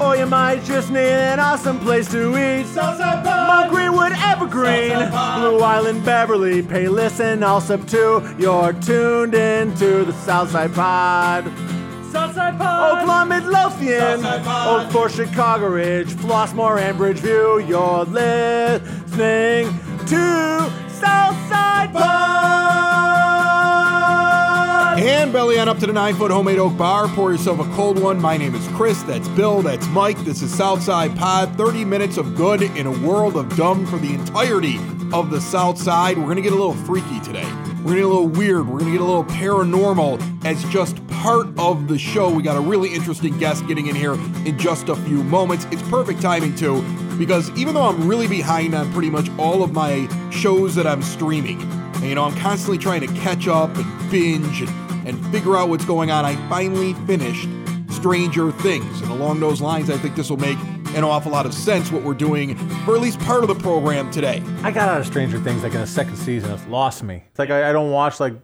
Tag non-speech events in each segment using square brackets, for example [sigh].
Or you might just need an awesome place to eat. Southside Pod. Mount Greenwood, Evergreen. Blue Island, Beverly, Palos, and Alsip too. You're tuned into the Southside Pod. Southside Pod. Oak Lawn, Midlothian, Southside Pod. Oak Forest, Chicago Ridge, Flossmoor, and Bridgeview. You're listening to Southside Pod. And belly on up to the nine foot homemade oak bar. Pour yourself a cold one. My name is Chris. That's Bill. That's Mike. This is Southside Pod. 30 minutes of good in a world of dumb for the entirety of the South Side. We're going to get a little freaky today. We're going to get a little weird. We're going to get a little paranormal as just part of the show. We got a really interesting guest getting in here in just a few moments. It's perfect timing, too, because even though I'm really behind on pretty much all of my shows that I'm streaming, and, you know, I'm constantly trying to catch up and binge and, and figure out what's going on. I finally finished Stranger Things. And along those lines, I think this will make an awful lot of sense what we're doing for at least part of the program today. I got out of Stranger Things like in the second season. It's lost me. It's like I, I don't watch like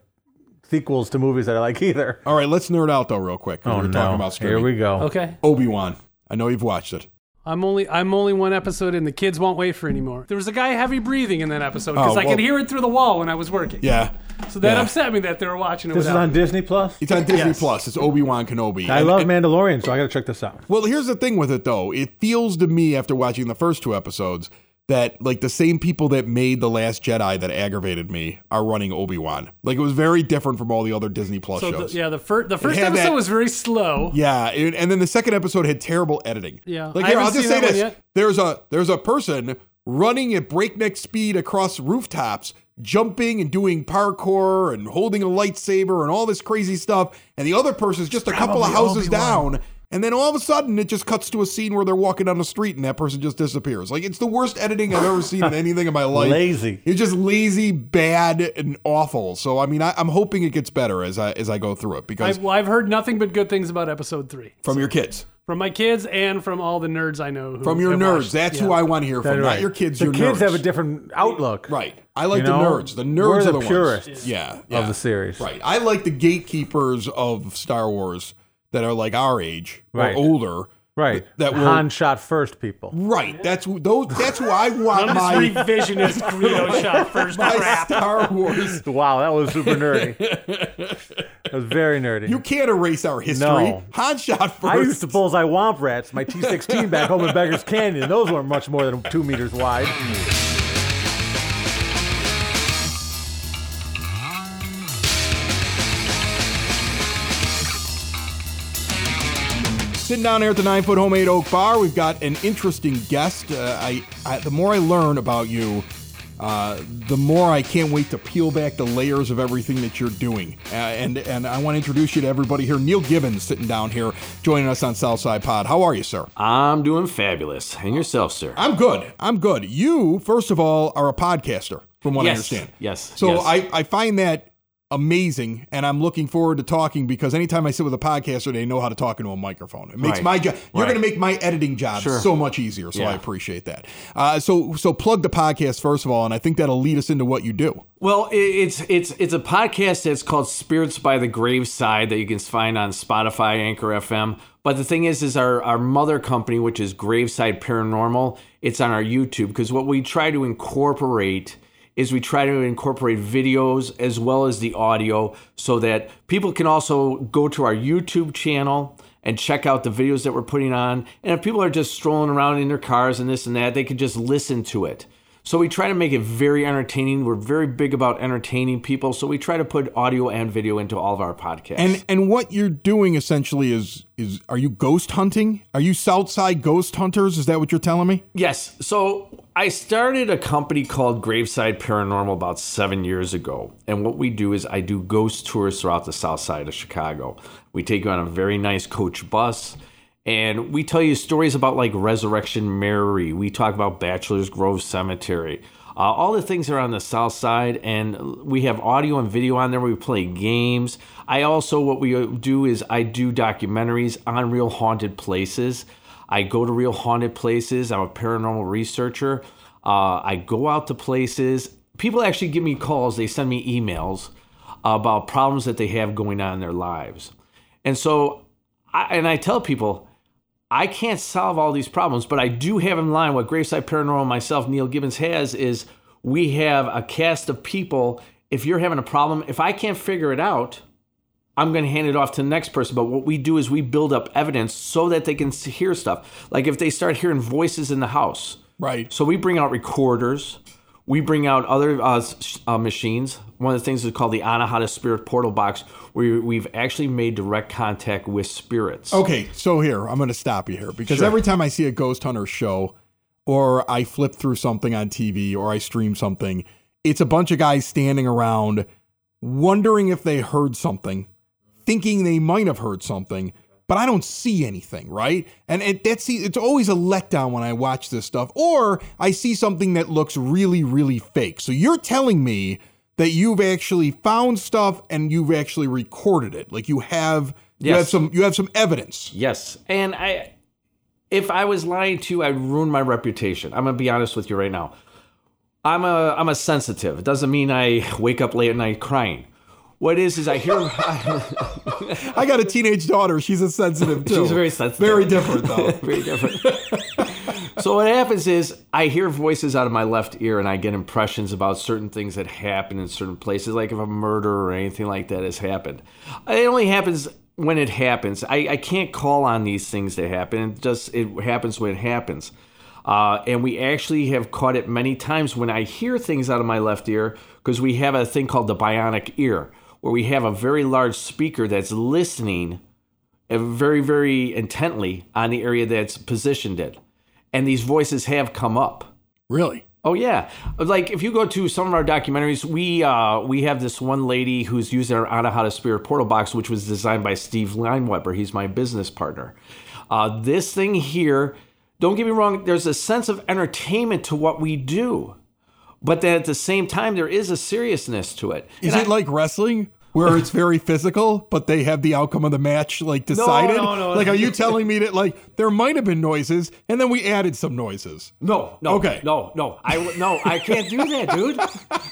sequels to movies that I like either. All right, let's nerd out though, real quick. Oh we're no! talking about Here we go. Okay. Obi Wan. I know you've watched it. I'm only I'm only one episode in. The kids won't wait for anymore. There was a guy heavy breathing in that episode because Oh, I could hear it through the wall when I was working. Yeah. So that Yeah. upset me that they were watching it. This is without on me. Disney Plus. It's on Disney Yes. Plus. It's Obi Wan Kenobi. I And- love and- Mandalorian, so I got to check this out. Well, here's the thing with it though. It feels to me after watching the first two episodes that like the same people that made the Last Jedi that aggravated me are running Obi Wan. Like it was very different from all the other Disney Plus So shows. the, yeah, the first the first had episode that- was very slow. Yeah, and and then the second episode had terrible editing. Yeah. like I here, haven't I'll just seen say that one this: yet. there's a there's a person running at breakneck speed across rooftops, jumping and doing parkour and holding a lightsaber and all this crazy stuff, and the other person's just a couple of houses Obi-Wan. down. And then all of a sudden, it just cuts to a scene where they're walking down the street, and that person just disappears. Like it's the worst editing I've ever seen in anything in my life. Lazy. It's just lazy, bad, and awful. So I mean, I, I'm hoping it gets better as I as I go through it because I've, well, I've heard nothing but good things about episode three from your kids. From my kids and from all the nerds I know. Who From your nerds. watched- That's yeah. who I want to hear from. That's Not your kids. The your kids nerds. have a different outlook. Right. I like You the nerds. The nerds we're are the the ones. purists Yeah, of the series. Right. I like the gatekeepers of Star Wars that are like our age Right. or older. Right. That will- Han shot first people. Right. That's who those. That's who I want This my revisionist [laughs] Greedo shot first my crap. Star Wars. Wow, that was super nerdy. [laughs] that was very nerdy. You can't erase our history. No. Han shot first. I used to bullseye womp rats, my T16 back home in Beggars Canyon. Those weren't much more than two meters wide. Sitting down here at the Nine Foot Homemade Oak Bar, we've got an interesting guest. Uh, I, I, the more I learn about you, uh, the more I can't wait to peel back the layers of everything that you're doing. Uh, and and I want to introduce you to everybody here. Neil Gibbons sitting down here, joining us on Southside Pod. How are you, sir? I'm doing fabulous. And yourself, sir? I'm good. I'm good. You, first of all, are a podcaster, from what I understand. Yes. So yes. I, I find that amazing, and I'm looking forward to talking because anytime I sit with a podcaster, they know how to talk into a microphone. It makes Right. my job. You're Right. going to make my editing job Sure. so much easier. So I appreciate that. Uh, so so plug the podcast first of all, and I think that'll lead us into what you do. Well, it's it's it's a podcast that's called Spirits by the Graveside that you can find on Spotify, Anchor FM. But the thing is, is our our mother company, which is Graveside Paranormal, it's on our YouTube because what we try to incorporate is we try to incorporate videos as well as the audio so that people can also go to our YouTube channel and check out the videos that we're putting on. And if people are just strolling around in their cars and this and that, they can just listen to it. So we try to make it very entertaining. We're very big about entertaining people. So we try to put audio and video into all of our podcasts. And and what you're doing essentially is is are you ghost hunting? Are you Southside ghost hunters? Is that what you're telling me? Yes. So I started a company called Graveside Paranormal about seven years ago. And what we do is I do ghost tours throughout the south side of Chicago. We take you on a very nice coach bus And we tell you stories about like Resurrection Mary. We talk about Bachelor's Grove Cemetery. Uh, all the things are on the south side, and we have audio and video on there. We play games. I also, what we do is I do documentaries on real haunted places. I go to real haunted places. I'm a paranormal researcher. Uh, I go out to places. People actually give me calls, they send me emails about problems that they have going on in their lives. And so, I, and I tell people, I can't solve all these problems, but I do have in line what Graveside Paranormal myself, Neil Gibbons, has is we have a cast of people. If you're having a problem, if I can't figure it out, I'm going to hand it off to the next person. But what we do is we build up evidence so that they can hear stuff. Like if they start hearing voices in the house. Right. So we bring out recorders. We bring out other uh, uh, machines. One of the things is called the Anahata Spirit Portal Box, where we've actually made direct contact with spirits. Okay, so here, I'm going to stop you here because every time I see a ghost hunter show or I flip through something on TV or I stream something, it's a bunch of guys standing around wondering if they heard something, thinking they might have heard something, but I don't see anything, right? And it, that's it's always a letdown when I watch this stuff, or I see something that looks really, really fake. So you're telling me that you've actually found stuff and you've actually recorded it, like you have. You Yes. have some. You have some evidence. Yes, and I, if I was lying to you, I'd ruin my reputation. I'm gonna be honest with you right now. I'm a I'm a sensitive. It doesn't mean I wake up late at night crying. What it is is I hear [laughs] I got a teenage daughter. She's a sensitive too. She's very sensitive. Very different though. [laughs] very different. so what happens is I hear voices out of my left ear and I get impressions about certain things that happen in certain places, like if a murder or anything like that has happened. It only happens when it happens. I, I can't call on these things to happen. It just it happens when it happens. Uh, and we actually have caught it many times when I hear things out of my left ear because we have a thing called the bionic ear, where we have a very large speaker that's listening uh, very, very intently on the area that's positioned in. And these voices have come up. Really? Oh yeah, like if you go to some of our documentaries, we uh, we have this one lady who's using our Anahata Spirit Portal Box, which was designed by Steve Lineweber. He's my business partner. Uh, this thing here, don't get me wrong, there's a sense of entertainment to what we do, but then at the same time, there is a seriousness to it. Is And it I- like wrestling? Where it's very physical, but they have the outcome of the match like decided. no, no. Like, are you telling me that like there might have been noises and then we added some noises? No, no, Okay. no, no. I no, I can't do that, dude.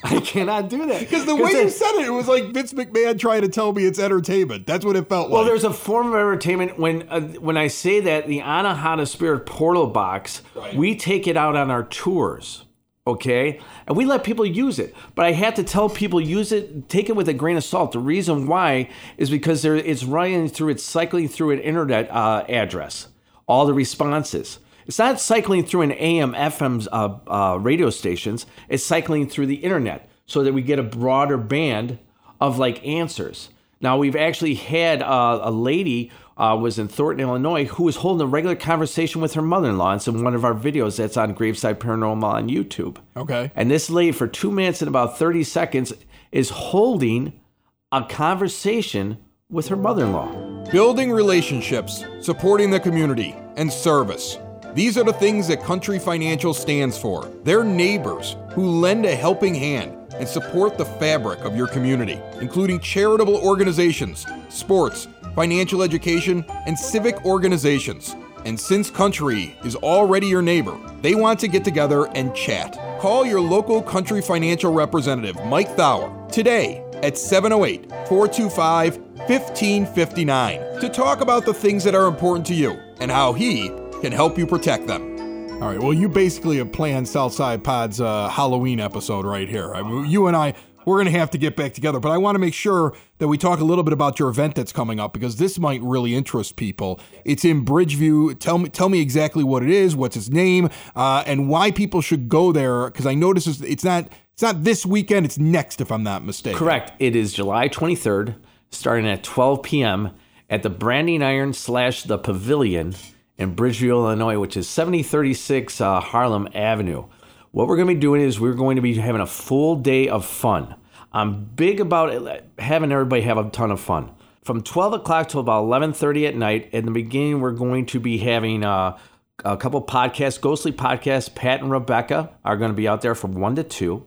I cannot do that Because the way you said it, it was like Vince McMahon trying to tell me it's entertainment. That's what it felt Well, like. Well, there's a form of entertainment when uh, when I say that the Anahata Spirit Portal Box, we take it out on our tours, okay, and we let people use it. But I had to tell people use it, take it with a grain of salt. The reason why is because there, it's running through, it's cycling through an internet uh, address, all the responses. It's not cycling through an AM, FM uh, uh, radio stations. It's cycling through the internet so that we get a broader band of like answers. Now we've actually had uh, a lady uh, was in Thornton, Illinois, who was holding a regular conversation with her mother-in-law. It's in one of our videos that's on Graveside Paranormal on YouTube. okay. And this lady, for two minutes and about thirty seconds, is holding a conversation with her mother-in-law. Building relationships, supporting the community, and service. These are the things that Country Financial stands for. They're neighbors who lend a helping hand and support the fabric of your community, including charitable organizations, sports, financial education, and civic organizations. And since Country is already your neighbor, they want to get together and chat. Call your local Country Financial representative, Mike Thauer, today at 708 425 1559 to talk about the things that are important to you and how he can help you protect them. All right, well, you basically have planned Southside Pod's uh, Halloween episode right here. I mean, you and I, we're going to have to get back together, but I want to make sure that we talk a little bit about your event that's coming up because this might really interest people. It's in Bridgeview. Tell me, tell me exactly what it is, what's its name, uh, and why people should go there. Because I notice it's- not, it's not this weekend. It's next, if I'm not mistaken. Correct. It is July 23rd, starting at 12 p.m. at the Branding Iron slash the Pavilion in Bridgeview, Illinois, which is 7036 uh, Harlem Avenue. What we're going to be doing is we're going to be having a full day of fun. I'm big about having everybody have a ton of fun. from 12 o'clock till about 11.30 at night. In the beginning, we're going to be having uh, a couple podcasts, ghostly podcasts. Pat and Rebecca are going to be out there from 1 to 2.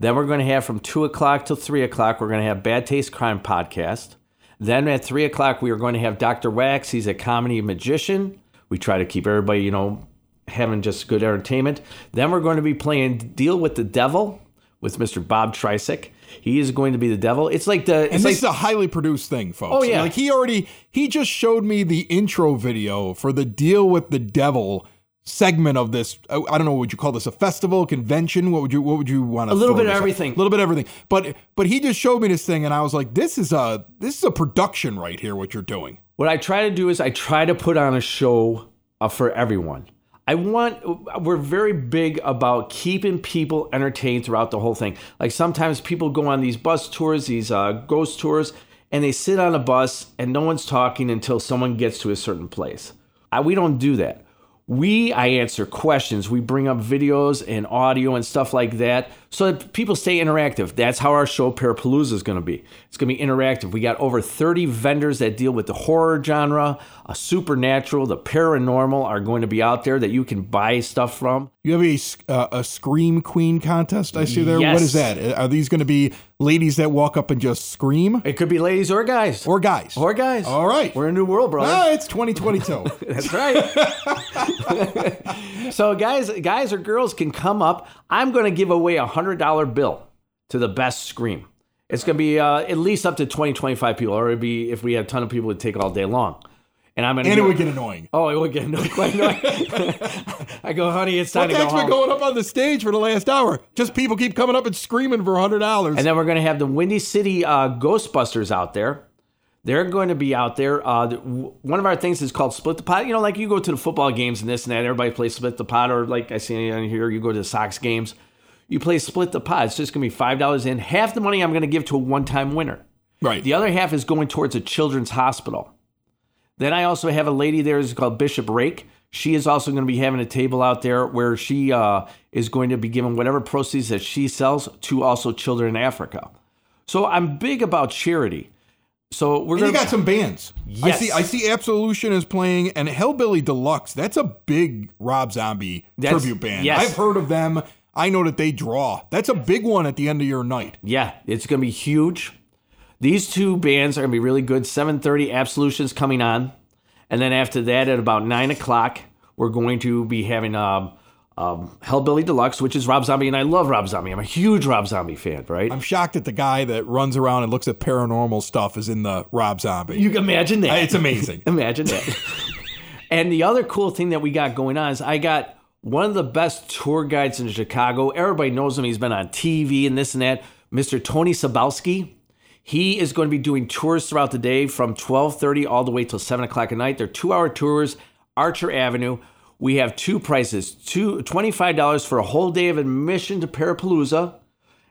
Then we're going to have from 2 o'clock till 3 o'clock, we're going to have Bad Taste Crime podcast. Then at 3 o'clock, we are going to have Dr. Wax. He's a comedy magician. We try to keep everybody, you know, having just good entertainment. Then we're going to be playing Deal with the Devil with Mr. Bob Trisek. He is going to be the devil. It's like the And it's this like is a highly produced thing, folks. Oh, yeah. Like he already he just showed me the intro video for the deal with the devil segment of this. I I don't know what would you call this a festival, convention? What would you what would you want to A little bit of everything. A little bit of everything. But but he just showed me this thing and I was like this is a this is a production right here what you're doing. what I try to do is I try to put on a show uh, for everyone. I want we're very big about keeping people entertained throughout the whole thing. Like sometimes people go on these bus tours, these uh, ghost tours, and they sit on a bus and no one's talking until someone gets to a certain place. I, we don't do that. We I answer questions. We bring up videos and audio and stuff like that so that people stay interactive. That's how our show Parapalooza is going to be. It's going to be interactive. We got over 30 vendors that deal with the horror genre, a supernatural, the paranormal are going to be out there that you can buy stuff from. You have a uh, a scream queen contest I see there. What Yes. is that? Are these going to be ladies that walk up and just scream It could be ladies or guys. or guys? Or guys. All right. We're in a new world, brother. Ah, it's 2022. [laughs] [laughs] That's right. [laughs] so guys, guys or girls can come up. I'm going to give away a hundred dollar bill to the best scream. It's going to be uh, at least up to 20, 25 people, or it'd be if we had a ton of people, it'd take all day long. And I'm to. and it would get annoying. Oh, it would get no, [laughs] quite annoying. [laughs] I go, honey, it's time What to go heck's been going up on the stage for the last hour? Just people keep coming up and screaming for hundred dollars. And then we're going to have the Windy City uh, Ghostbusters out there. They're going to be out there. Uh, one of our things is called Split the Pot. You know, like you go to the football games and this and that, everybody plays Split the Pot, or like I see on here, you go to the Sox games, you play Split the Pot. It's just going to be $5 in. Half the money I'm going to give to a one time winner. right. The other half is going towards a children's hospital. Then I also have a lady there is called Bishop Rake. She is also going to be having a table out there where she uh, is going to be giving whatever proceeds that she sells to also children in Africa. So I'm big about charity. So we're And going you got some bands. Yes, I see. I see. Absolution is playing, and Hellbilly Deluxe. That's a big Rob Zombie That's- tribute band. yes. I've heard of them. I know that they draw. That's a big one at the end of your night. Yeah, it's going to be huge. These two bands are going to be really good. 7:30 Absolution's coming on, and then after that, at about nine o'clock, we're going to be having um, um, Hellbilly Deluxe, which is Rob Zombie, and I love Rob Zombie. I'm a huge Rob Zombie fan, right? I'm shocked that the guy that runs around and looks at paranormal stuff is in the Rob Zombie. you can imagine that. it's amazing. [laughs] Imagine that. [laughs] and the other cool thing that we got going on is I got one of the best tour guides in Chicago. Everybody knows him. He's been on TV and this and that. Mr. Tony Sabalski. He is going to be doing tours throughout the day from 12:30 all the way till 7 o'clock at night. They're two-hour tours, Archer Avenue. We have two prices: two $25 for a whole day of admission to Parapalooza,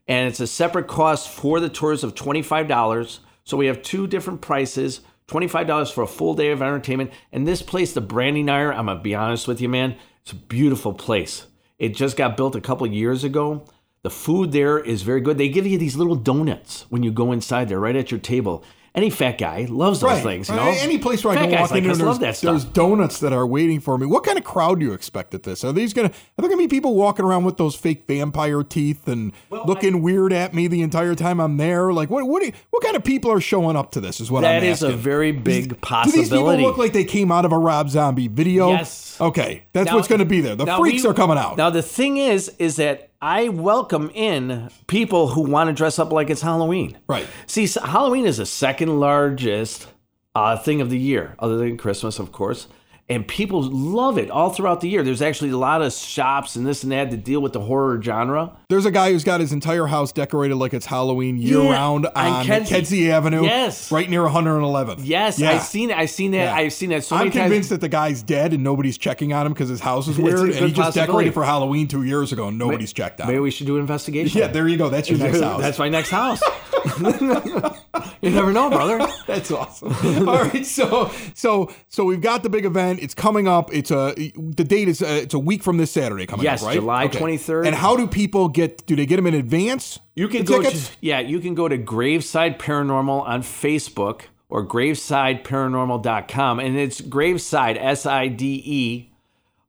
and it's a separate cost for the tours of $25. So we have two different prices $25 for a full day of entertainment. And this place, the Branding Iron, I'm to be honest with you, man, it's a beautiful place. It just got built a couple years ago. The food there is very good. They give you these little donuts when you go inside there, right at your table. Any fat guy loves those Right. things, you know. Any place where I Fat can walk like in and there's, that there's donuts that are waiting for me. What kind of crowd do you expect at this? Are these gonna are there gonna be people walking around with those fake vampire teeth and looking weird at me the entire time I'm there? Like what what you- what kind of people are showing up to this? Is what That I'm is a very big possibility. Do these people look like they came out of a Rob Zombie video? Yes. Okay, that's Now- what's going to be there. The freaks we- are coming out. Now the thing is, is that I welcome in people who want to dress up like it's Halloween. Right. See, Halloween is the second largest uh, thing of the year, other than Christmas, of course. And people love it all throughout the year. There's actually a lot of shops and this and that to deal with the horror genre. There's a guy who's got his entire house decorated like it's Halloween year Yeah, round on Kedzie. Kedzie Avenue. Yes. Right near 111th. Yes, Yeah. I've seen it. I've seen that. Yeah. I've seen that so I'm many times. convinced that the guy's dead and nobody's checking on him because his house is weird and he just decorated for Halloween two years ago and nobody's checked on Maybe we should do an investigation. Yeah, there you go. That's your [laughs] next house. That's my next house. [laughs] you never know, brother. [laughs] That's awesome. [laughs] All right, so so so we've got the big event. It's coming up. It's a the date is uh it's a week from this Saturday coming Yes, up, right? July 23rd. And how do people get? Do they get them in advance? You can go to yeah, you can go to Graveside Paranormal on Facebook or gravesideparanormal.com. And it's graveside, S I D E,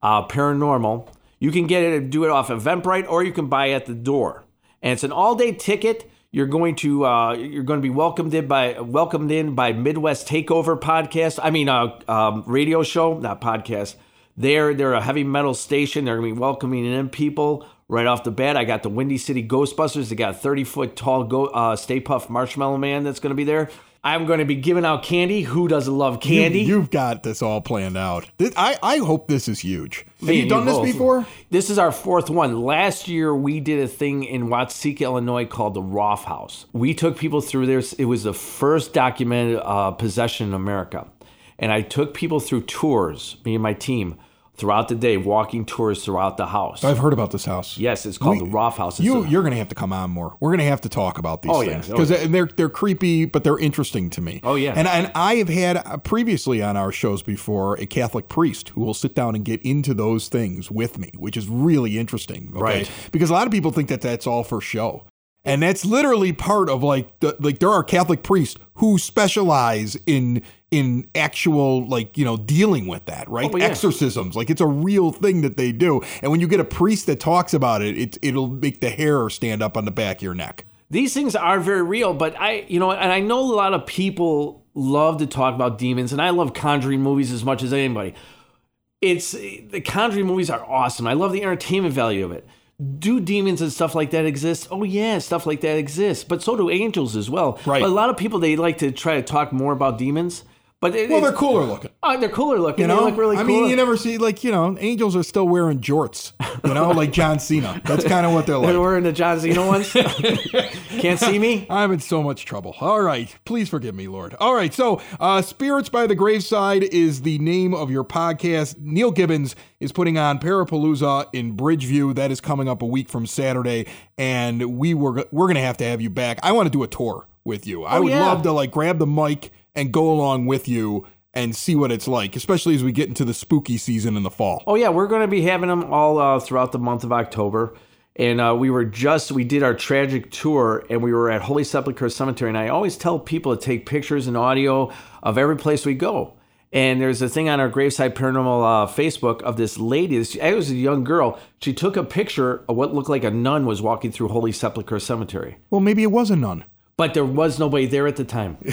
uh, paranormal. You can get it, do it off Eventbrite, or you can buy it at the door. And it's an all day ticket. You're going to uh, you're going to be welcomed in by welcomed in by Midwest Takeover podcast. I mean, uh, um, radio show, not podcast. They're they're a heavy metal station. They're going to be welcoming in people right off the bat. I got the Windy City Ghostbusters. They got a 30 foot tall go, uh, Stay Puft Marshmallow Man that's going to be there. I'm going to be giving out candy. Who doesn't love candy? You, have got this all planned out. This, I, I hope this is huge. Have you done this before? This is our fourth one. Last year, we did a thing in Watseka, Illinois called the Roth House. We took people through this. It was the first documented uh, possession in America. And I took people through tours, me and my team, throughout the day, walking tours throughout the house. I've heard about this house. yes, it's called We- the Roth House. It's You a- you're gonna have to come on more. We're gonna have to talk about these Oh, things Oh, because yeah. they're they're creepy, but they're interesting to me. Oh, yeah. And and I have had uh, previously on our shows before a Catholic priest who will sit down and get into those things with me, which is really interesting. Okay? Right. Because a lot of people think that that's all for show. And that's literally part of like the like there are Catholic priests who specialize in in actual like you know dealing with that right? Oh, yeah. exorcisms like it's a real thing that they do. And when you get a priest that talks about it, it it'll make the hair stand up on the back of your neck. These things are very real but i you know and i know a lot of people love to talk about demons and i love conjuring movies as much as anybody. It's the conjuring movies are awesome. I love the entertainment value of it. Do demons and stuff like that exist? Oh yeah stuff like that exists. But so do angels as well. Right. but a lot of people they like to try to talk more about demons but it, well they're cooler looking oh, they're cooler looking you know they look really cool. i cool mean you never see like you know angels are still wearing jorts you know like john cena that's kind of what they're [laughs] like they're wearing the john Cena ones [laughs] can't see me I'm in so much trouble. All right. Please forgive me, Lord. All right. So, uh, Spirits by the Graveside is the name of your podcast. Neil Gibbons is putting on Parapalooza in Bridgeview. That is coming up a week from Saturday. And we were, we're going to have to have you back. I want to do a tour with you. I Oh, would yeah. love to like grab the mic and go along with you and see what it's like, especially as we get into the spooky season in the fall. Oh yeah, we're going to be having them all uh, throughout the month of October. And uh, we were just we did our tragic tour, and we were at Holy Sepulchre Cemetery. And I always tell people to take pictures and audio of every place we go. And there's a thing on our Graveside Paranormal uh, Facebook of this lady. This, it was a young girl. She took a picture of what looked like a nun was walking through Holy Sepulchre Cemetery, Well, maybe it was a nun. but there was nobody there at the time. [laughs]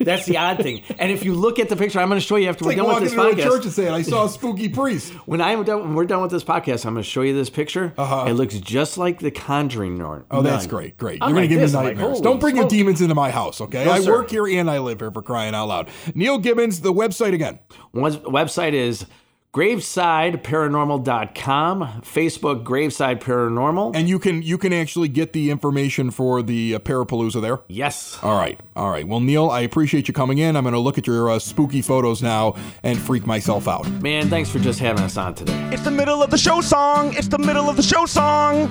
That's the odd thing. And if you look at the picture, I'm going to show you after we're Like done with this into a podcast. church and saying, I saw a [laughs] spooky priest. When I'm done, when we're done with this podcast, I'm going to show you this picture. Uh-huh. It looks just like the Conjuring nun. Oh, that's great. Great. I'm You're going like to give this, me I'm like, nightmares. Don't bring your demons into my house, okay? No, I sir. work here and I live here for crying out loud. Neil Gibbons, the website again. One website is gravesideparanormal.com, Facebook Graveside Paranormal. And you can you can actually get the information for the uh, Parapalooza there. yes. All right. All right. Well, Neil, I appreciate you coming in. I'm going to look at your uh, spooky photos now and freak myself out. Man, thanks for just having us on today. It's the middle of the show song. It's the middle of the show song.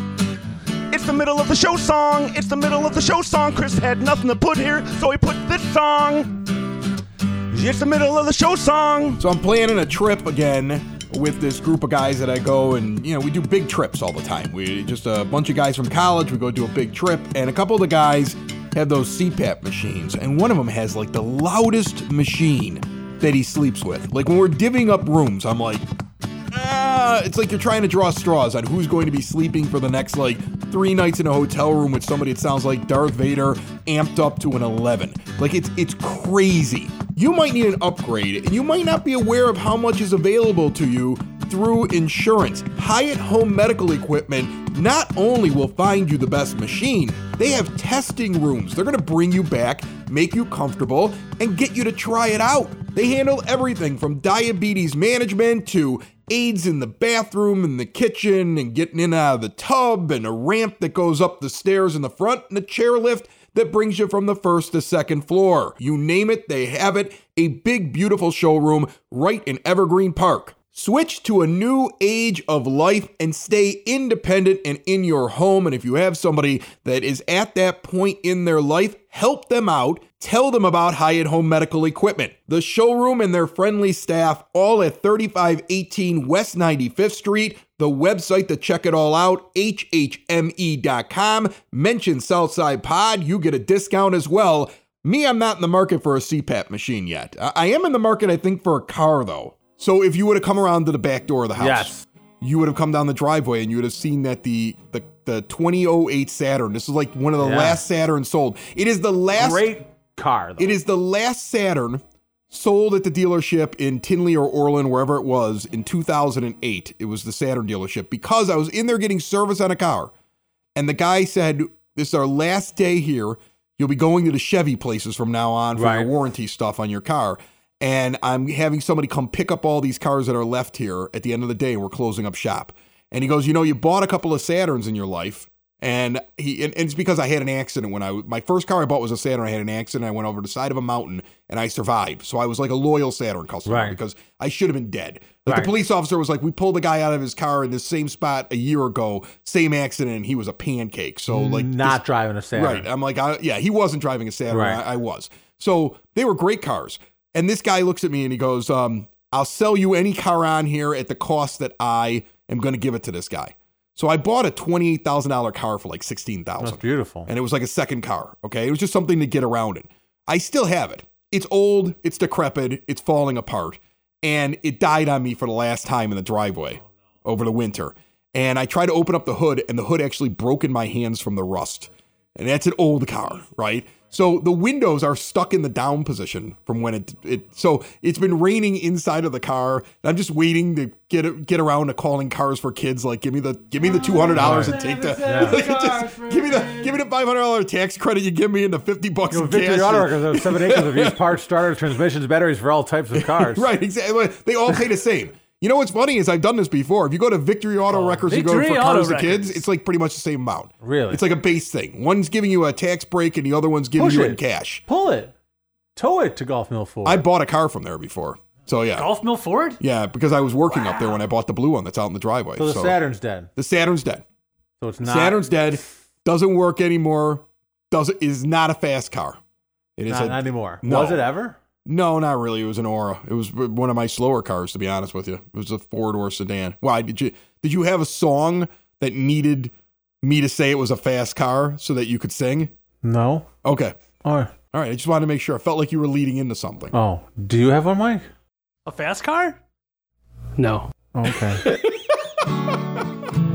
It's the middle of the show song. It's the middle of the show song. Chris had nothing to put here, so he put this song. It's the middle of the show song. So I'm planning a trip again with this group of guys that I go and you know we do big trips all the time. We just a bunch of guys from college. We go do a big trip, and a couple of the guys have those CPAP machines, and one of them has like the loudest machine that he sleeps with. Like when we're divvying up rooms, I'm like. Ah, it's like you're trying to draw straws on who's going to be sleeping for the next like three nights in a hotel room with somebody that sounds like Darth Vader amped up to an 11. Like it's it's crazy. You might need an upgrade, and you might not be aware of how much is available to you through insurance. Hyatt Home Medical Equipment not only will find you the best machine, they have testing rooms. They're going to bring you back, make you comfortable, and get you to try it out. They handle everything from diabetes management to aids in the bathroom and the kitchen and getting in and out of the tub and a ramp that goes up the stairs in the front and a chairlift that brings you from the first to second floor. You name it, they have it. A big, beautiful showroom right in Evergreen Park. Switch to a new age of life and stay independent and in your home. And if you have somebody that is at that point in their life, help them out. Tell them about Hyatt Home Medical Equipment. The showroom and their friendly staff, all at 3518 West 95th Street. The website to check it all out, hhme.com. Mention Southside Pod, you get a discount as well Me, I'm not in the market for a CPAP machine yet. I, I am in the market, I think, for a car though. So if you would have come around to the back door of the house, Yes. you would have come down the driveway and you would have seen that the the the 2008 Saturn. This is like one of the Yeah. last Saturn sold. It is the last. Great car. Though. It is the last Saturn sold at the dealership in Tinley or Orland, wherever it was, in 2008. It was the Saturn dealership because I was in there getting service on a car. And the guy said, This is our last day here. You'll be going to the Chevy places from now on for Right. your warranty stuff on your car. And I'm having somebody come pick up all these cars that are left here at the end of the day. We're closing up shop. And he goes, You know, you bought a couple of Saturns in your life. And he and, and it's because I had an accident when I my first car I bought was a Saturn. I had an accident. I went over the side of a mountain and I survived. So I was like a loyal Saturn customer Right. because I should have been dead. Like Right. the police officer was like, we pulled the guy out of his car in the same spot a year ago, same accident, and he was a pancake. So like not this- driving a Saturn. Right. I'm like, I, yeah, he wasn't driving a Saturn. Right. I, I was. So they were great cars. And this guy looks at me and he goes, um, I'll sell you any car on here at the cost that I am going to give it to this guy. So I bought a $28,000 car for like 16000 That's beautiful. and it was like a second car. Okay. It was just something to get around in. I still have it. It's old, it's decrepit, it's falling apart, and it died on me for the last time in the driveway over the winter. And I tried to open up the hood, and the hood actually broke in my hands from the rust. And that's an old car, right? So the windows are stuck in the down position from when it it so it's been raining inside of the car. I'm just waiting to get get around to calling cars for kids like give me the give me the two hundred dollars and take the [laughs] just give me the give me the five hundred dollar tax credit you give me and the fifty bucks You know, Victory cash. Auto Wreckers has seven acres of used parts, starters, transmissions, batteries for all types of [laughs] cars. Right, exactly. They all pay the same. You know what's funny is I've done this before. If you go to Victory Auto oh, Wreckers, you go Victory for Auto cars to kids, it's like pretty much the same amount. Really? It's like a base thing. One's giving you a tax break and the other one's giving Push you it. in cash. Pull it. Tow it to Golf Mill Ford. I bought a car from there before. So yeah. Golf Mill Ford? Yeah, because I was working up there when I bought the blue one that's out in the driveway. so the So Saturn's dead. the Saturn's dead. So it's not. Saturn's dead. Doesn't work anymore. Doesn't is not a fast car. It is not, a, not anymore. No. Was it ever? No, not really. It was an Aura. It was one of my slower cars, to be honest with you. It was a four door sedan. Why did you did you have a song that needed me to say it was a fast car so that you could sing? No. Okay, Oh. all right. I just wanted to make sure. I felt like you were leading into something. Oh. Do you have one, Mike? A fast car? No. Okay. [laughs]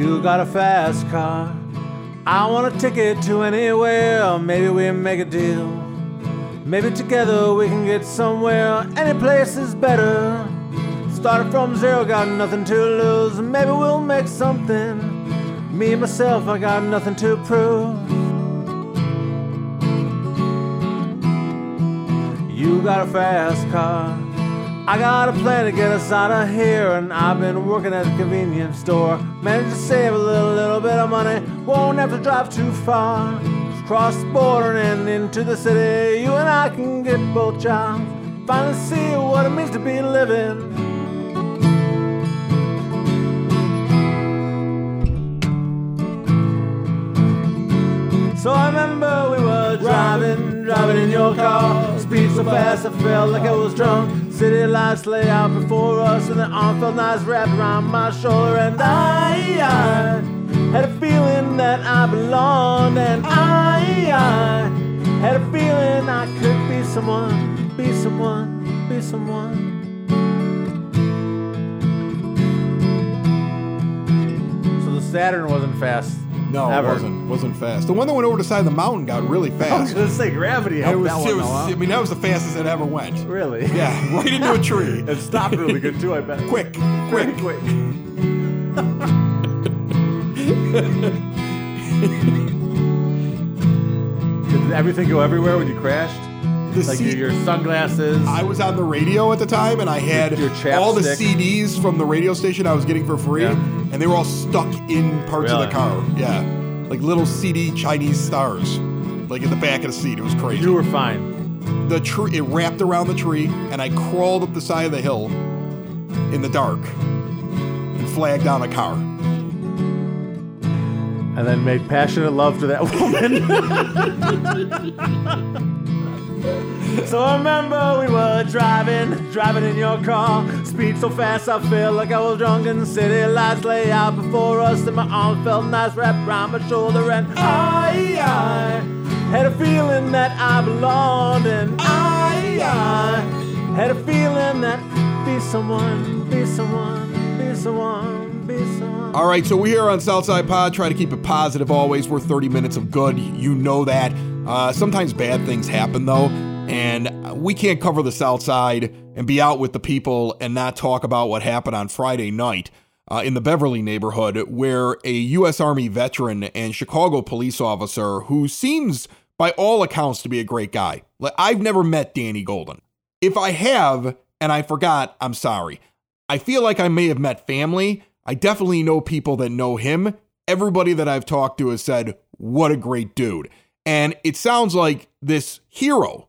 you got a fast car. I want a ticket to anywhere. Maybe we make a deal. Maybe together we can get somewhere. Any place is better. Started from zero, got nothing to lose. Maybe we'll make something. Me and myself, I got nothing to prove. You got a fast car. I got a plan to get us out of here, and I've been working at a convenience store. Managed to save a little, little bit of money. Won't have to drive too far. Just cross the border and into the city. You and I can get both jobs. Finally see what it means to be living. So I remember we were driving, driving in your car. Speed so fast I felt like I was drunk. City lights lay out before us, and the arm felt nice wrapped around my shoulder. And I, I had a feeling that I belonged, and I, I had a feeling I could be someone, be someone, be someone. So the Saturn wasn't fast. No, ever. it wasn't. Wasn't fast. The one that went over the side of the mountain got really I was fast. gonna say gravity It helped was. that one, it was though, huh? I mean, that was the fastest it ever went. Really? Yeah, [laughs] right into a tree. It stopped really good too, I bet. quick, quick, quick. [laughs] Did everything go everywhere when you crashed? The Like seat- your, your sunglasses. I was on the radio at the time, and I had Your- your all the chapstick. CDs from the radio station I was getting for free, Yeah. And they were all stuck in parts of the car. Yeah, like little CD Chinese stars, like in the back of the seat. It was crazy. you were fine. the tree, it wrapped around the tree, and I crawled up the side of the hill in the dark and flagged down a car. And then made passionate love to that [laughs] woman. [laughs] So I remember we were driving, driving in your car. Speed so fast, I feel like I was drunk. And the city lights lay out before us, and my arms felt nice wrapped around my shoulder. And I, I had a feeling that I belonged, and I, I had a feeling that be someone, be someone, be someone, be someone. All right, so we're here on Southside Pod. Try to keep it positive always. We're 30 minutes of good. You know that. Uh, sometimes bad things happen, though, and we can't cover the South Side and be out with the people and not talk about what happened on Friday night uh, in the Beverly neighborhood, where a U.S. Army veteran and Chicago police officer who seems, by all accounts, to be a great guy. Like, I've never met Danny Golden. If I have and I forgot, I'm sorry. I feel like I may have met family. I definitely know people that know him. Everybody that I've talked to has said, what a great dude. And it sounds like this hero,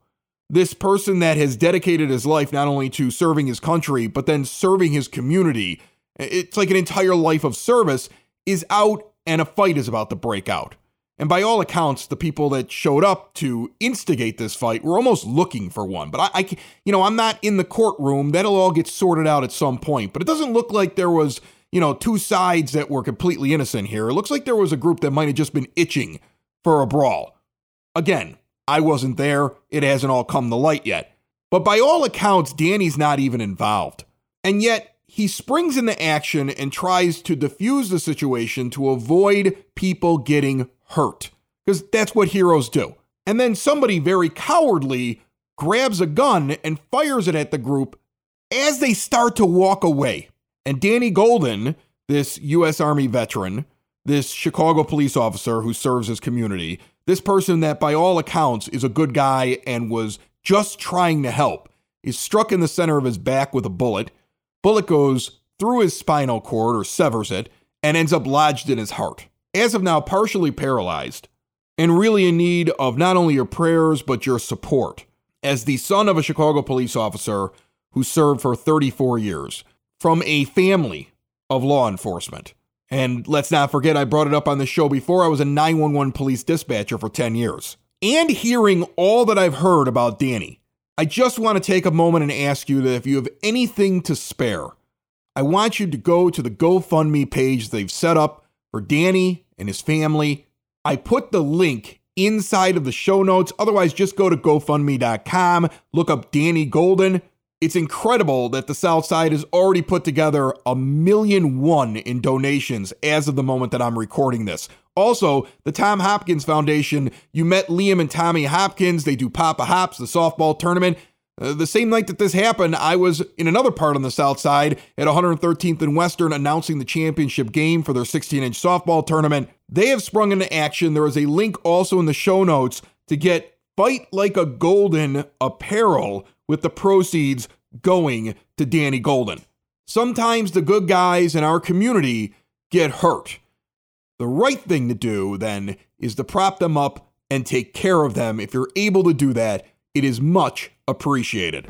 this person that has dedicated his life not only to serving his country, but then serving his community, it's like an entire life of service, is out and a fight is about to break out. And by all accounts, the people that showed up to instigate this fight were almost looking for one. But I, I, you know, I'm not in the courtroom. That'll all get sorted out at some point. But it doesn't look like there was, you know, two sides that were completely innocent here. It looks like there was a group that might have just been itching for a brawl. Again, I wasn't there. It hasn't all come to light yet. But by all accounts, Danny's not even involved. And yet, he springs into action and tries to defuse the situation to avoid people getting hurt. Because that's what heroes do. And then somebody very cowardly grabs a gun and fires it at the group as they start to walk away. And Danny Golden, this U.S. Army veteran, this Chicago police officer who serves his community, this person that by all accounts is a good guy and was just trying to help, is struck in the center of his back with a bullet. Bullet goes through his spinal cord or severs it and ends up lodged in his heart. As of now, partially paralyzed and really in need of not only your prayers but your support. As the son of a Chicago police officer who served for 34 years from a family of law enforcement. And let's not forget, I brought it up on the show before. I was a 911 police dispatcher for 10 years. And hearing all that I've heard about Danny, I just want to take a moment and ask you that if you have anything to spare, I want you to go to the GoFundMe page they've set up for Danny and his family. I put the link inside of the show notes. Otherwise, just go to GoFundMe.com, look up Danny Golden. It's incredible that the South Side has already put together a million one in donations as of the moment that I'm recording this. Also, the Tom Hopkins Foundation, you met Liam and Tommy Hopkins. They do Papa Hops, the softball tournament. Uh, the same night that this happened, I was in another part on the South Side at 113th and Western announcing the championship game for their 16 inch softball tournament. They have sprung into action. There is a link also in the show notes to get Fight Like a Golden apparel with the proceeds going to Danny Golden. Sometimes the good guys in our community get hurt. The right thing to do then is to prop them up and take care of them. If you're able to do that, it is much appreciated.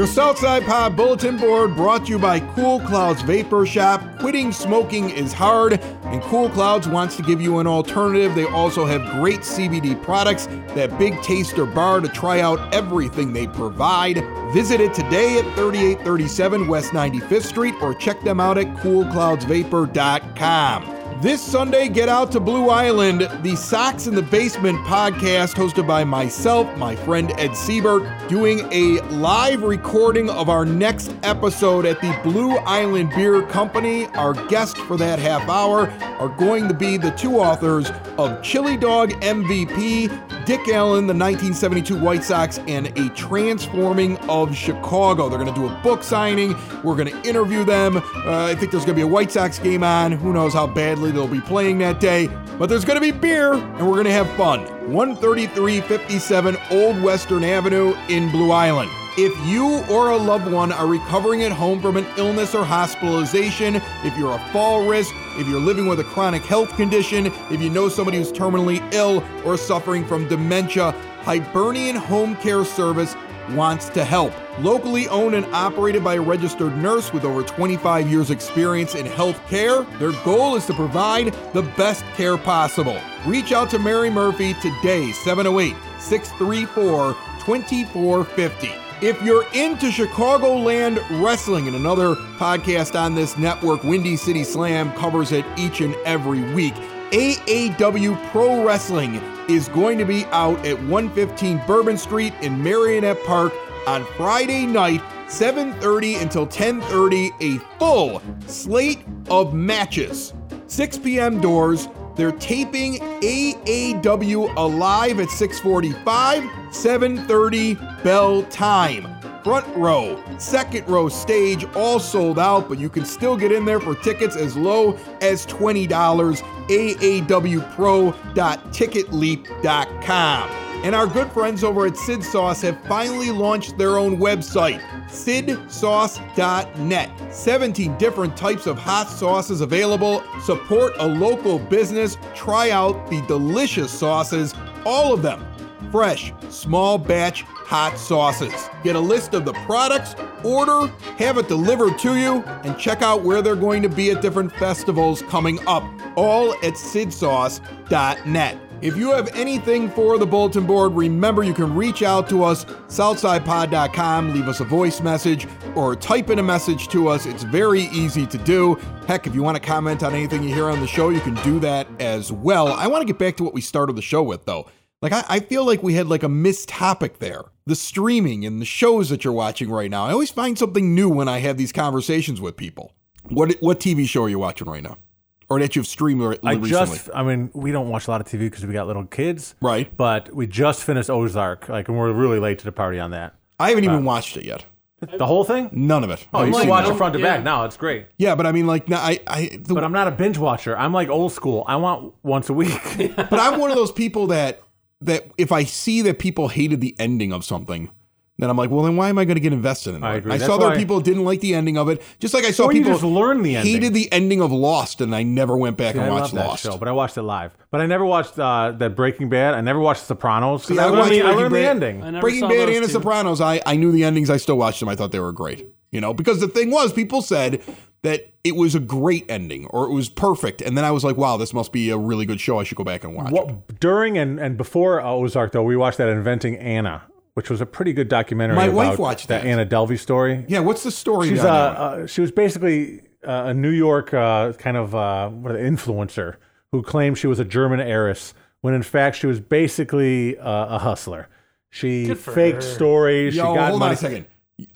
Your Southside Pod Bulletin Board brought to you by Cool Clouds Vapor Shop. Quitting smoking is hard, and Cool Clouds wants to give you an alternative. They also have great CBD products, that big taster bar to try out everything they provide. Visit it today at 3837 West 95th Street or check them out at coolcloudsvapor.com. This Sunday, get out to Blue Island, the Sox in the Basement podcast, hosted by myself, my friend Ed Siebert, doing a live recording of our next episode at the Blue Island Beer Company. Our guests for that half hour are going to be the two authors of Chili Dog MVP, Dick Allen, the 1972 White Sox, and A Transforming of Chicago. They're going to do a book signing. We're going to interview them. Uh, I think there's going to be a White Sox game on. Who knows how badly they'll be playing that day. But there's going to be beer, and we're going to have fun. 13357 Old Western Avenue in Blue Island. If you or a loved one are recovering at home from an illness or hospitalization, if you're a fall risk, if you're living with a chronic health condition, if you know somebody who's terminally ill or suffering from dementia, Hibernian Home Care Service wants to help. Locally owned and operated by a registered nurse with over 25 years' experience in health care, their goal is to provide the best care possible. Reach out to Mary Murphy today, 708 634 2450. If you're into Chicagoland wrestling, and another podcast on this network, Windy City Slam, covers it each and every week. AAW Pro Wrestling is going to be out at 115 Bourbon Street in Merrionette Park on Friday night, 7:30 until 10:30, a full slate of matches. 6 p.m. doors. They're taping AAW Alive at 645, 730 bell time. Front row, second row stage, all sold out, but you can still get in there for tickets as low as $20. AAWPro.ticketleap.com. And our good friends over at Sid Sauce have finally launched their own website, sidsauce.net. 17 different types of hot sauces available. Support a local business. Try out the delicious sauces, all of them fresh, small batch hot sauces. Get a list of the products, order, have it delivered to you, and check out where they're going to be at different festivals coming up, all at sidsauce.net. If you have anything for the bulletin board, remember you can reach out to us, southsidepod.com, leave us a voice message, or type in a message to us. It's very easy to do. Heck, if you want to comment on anything you hear on the show, you can do that as well. I want to get back to what we started the show with, though. Like, I, I feel like we had like a missed topic there. The streaming and the shows that you're watching right now. I always find something new when I have these conversations with people. What what TV show are you watching right now? Or that you've streamed re- I recently? just, I mean, we don't watch a lot of TV because we got little kids. Right. But we just finished Ozark, like, and we're really late to the party on that. I haven't even watched it yet. The whole thing? None of it. Oh, you I've should watch it. it front to Yeah. back now. It's great. Yeah, but I mean, like, no, I, I, the, But I'm not a binge watcher. I'm like old school. I want once a week. [laughs] but I'm one of those people that that if I see that people hated the ending of something, then I'm like, well, then why am I going to get invested in it? I agree. I That's saw other why- people who didn't like the ending of it, just like I saw Or people just learn the ending. hated the ending of Lost, and I never went back I and love watched that Lost. show, but I watched it live. But I never watched uh, that Breaking Bad. I never watched Sopranos. 'cause See, I I, learned, watched the, I Breaking learned the ending. Breaking Bad and The. Sopranos, I, I knew the endings. I still watched them. I thought they were great. You know, because the thing was, people said that it was a great ending or it was perfect, and then I was like, wow, this must be a really good show. I should go back and watch it. During and, and before uh, Ozark, though, we watched that Inventing Anna, which was a pretty good documentary. My wife watched that that. Anna Delvey story. Yeah, what's the story? She's uh, behind that one? uh, she was basically uh, a New York uh, kind of uh, what influencer who claimed she was a German heiress when in fact she was basically uh, a hustler. She faked her. stories. Yo, she got hold money. on a second.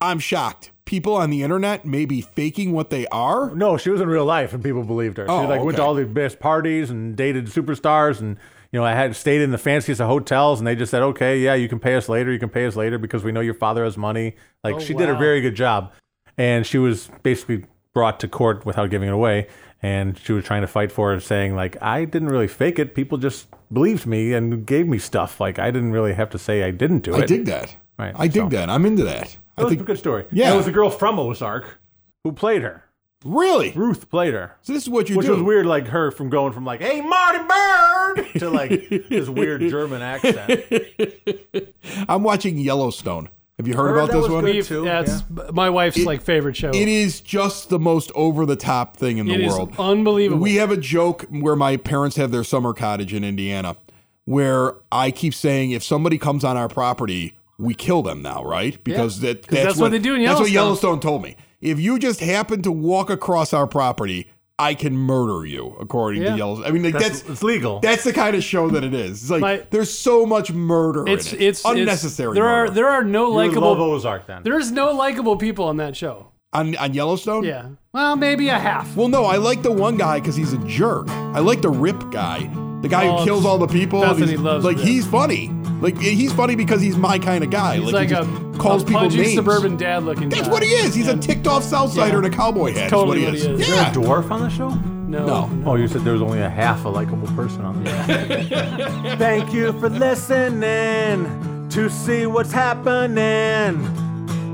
I'm shocked. People on the internet may be faking what they are. No, she was in real life, and people believed her. Oh, she like went to all the best parties and dated superstars, and you know, I had stayed in the fanciest of hotels, and they just said, "Okay, yeah, you can pay us later. You can pay us later because we know your father has money." Like Oh, she did a very good job, and she was basically brought to court without giving it away, and she was trying to fight for it, saying like, "I didn't really fake it. People just believed me and gave me stuff. Like I didn't really have to say I didn't do it." I dig that. Right, I dig so- that. I'm into that. It I was a good story. Yeah. And it was a girl from Ozark who played her. Really. Ruth played her. So this is what you Which do. Which was weird, like her from going from like, "Hey, Marty Byrde" [laughs] to like this weird German accent. [laughs] I'm watching Yellowstone. Have you heard, Heard about that this was one? good. We've- too, That's my wife's like favorite show. It is just the most over the top thing in It the is world. unbelievable. We have a joke where my parents have their summer cottage in Indiana, where I keep saying if somebody comes on our property, we kill them now, right? Because that, that's, that's what they do in That's what Yellowstone. Yellowstone told me. If you just happen to walk across our property, I can murder you, according Yeah. to Yellowstone. I mean, like, That's, that's it's legal. that's the kind of show that it is. It's like My- there's so much murder it's in it. it's unnecessary. It's, there are there are no you would love likable. Ozark then. There's no likable people on that show. on on Yellowstone. Yeah. Well, maybe a half. Well, no, I like the one guy because he's a jerk. I like the Rip guy, the guy Oh, who kills all the people. and Bethany he's- loves like Rip. he's funny. Like he's funny because he's my kind of guy. He's like, like, he a, just calls a people pudgy names. suburban dad looking. That's guy. what he is. He's a ticked off Southsider Yeah. in a cowboy hat. totally what he is. what he is. Is there Yeah. a dwarf on the show? No. No. Oh, you said there was only a half a likable person on there. [laughs] Thank you for listening to see what's happening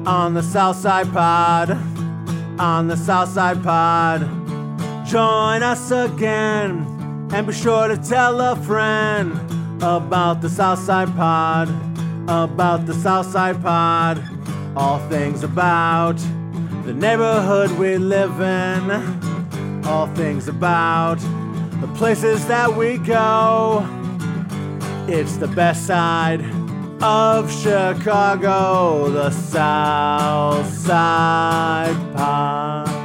on the Southside Pod. On the Southside Pod. Join us again and be sure to tell a friend about the Southside Pod. About the Southside Pod. All things about the neighborhood we live in. All things about the places that we go. It's the best side of Chicago, the South Side Pod.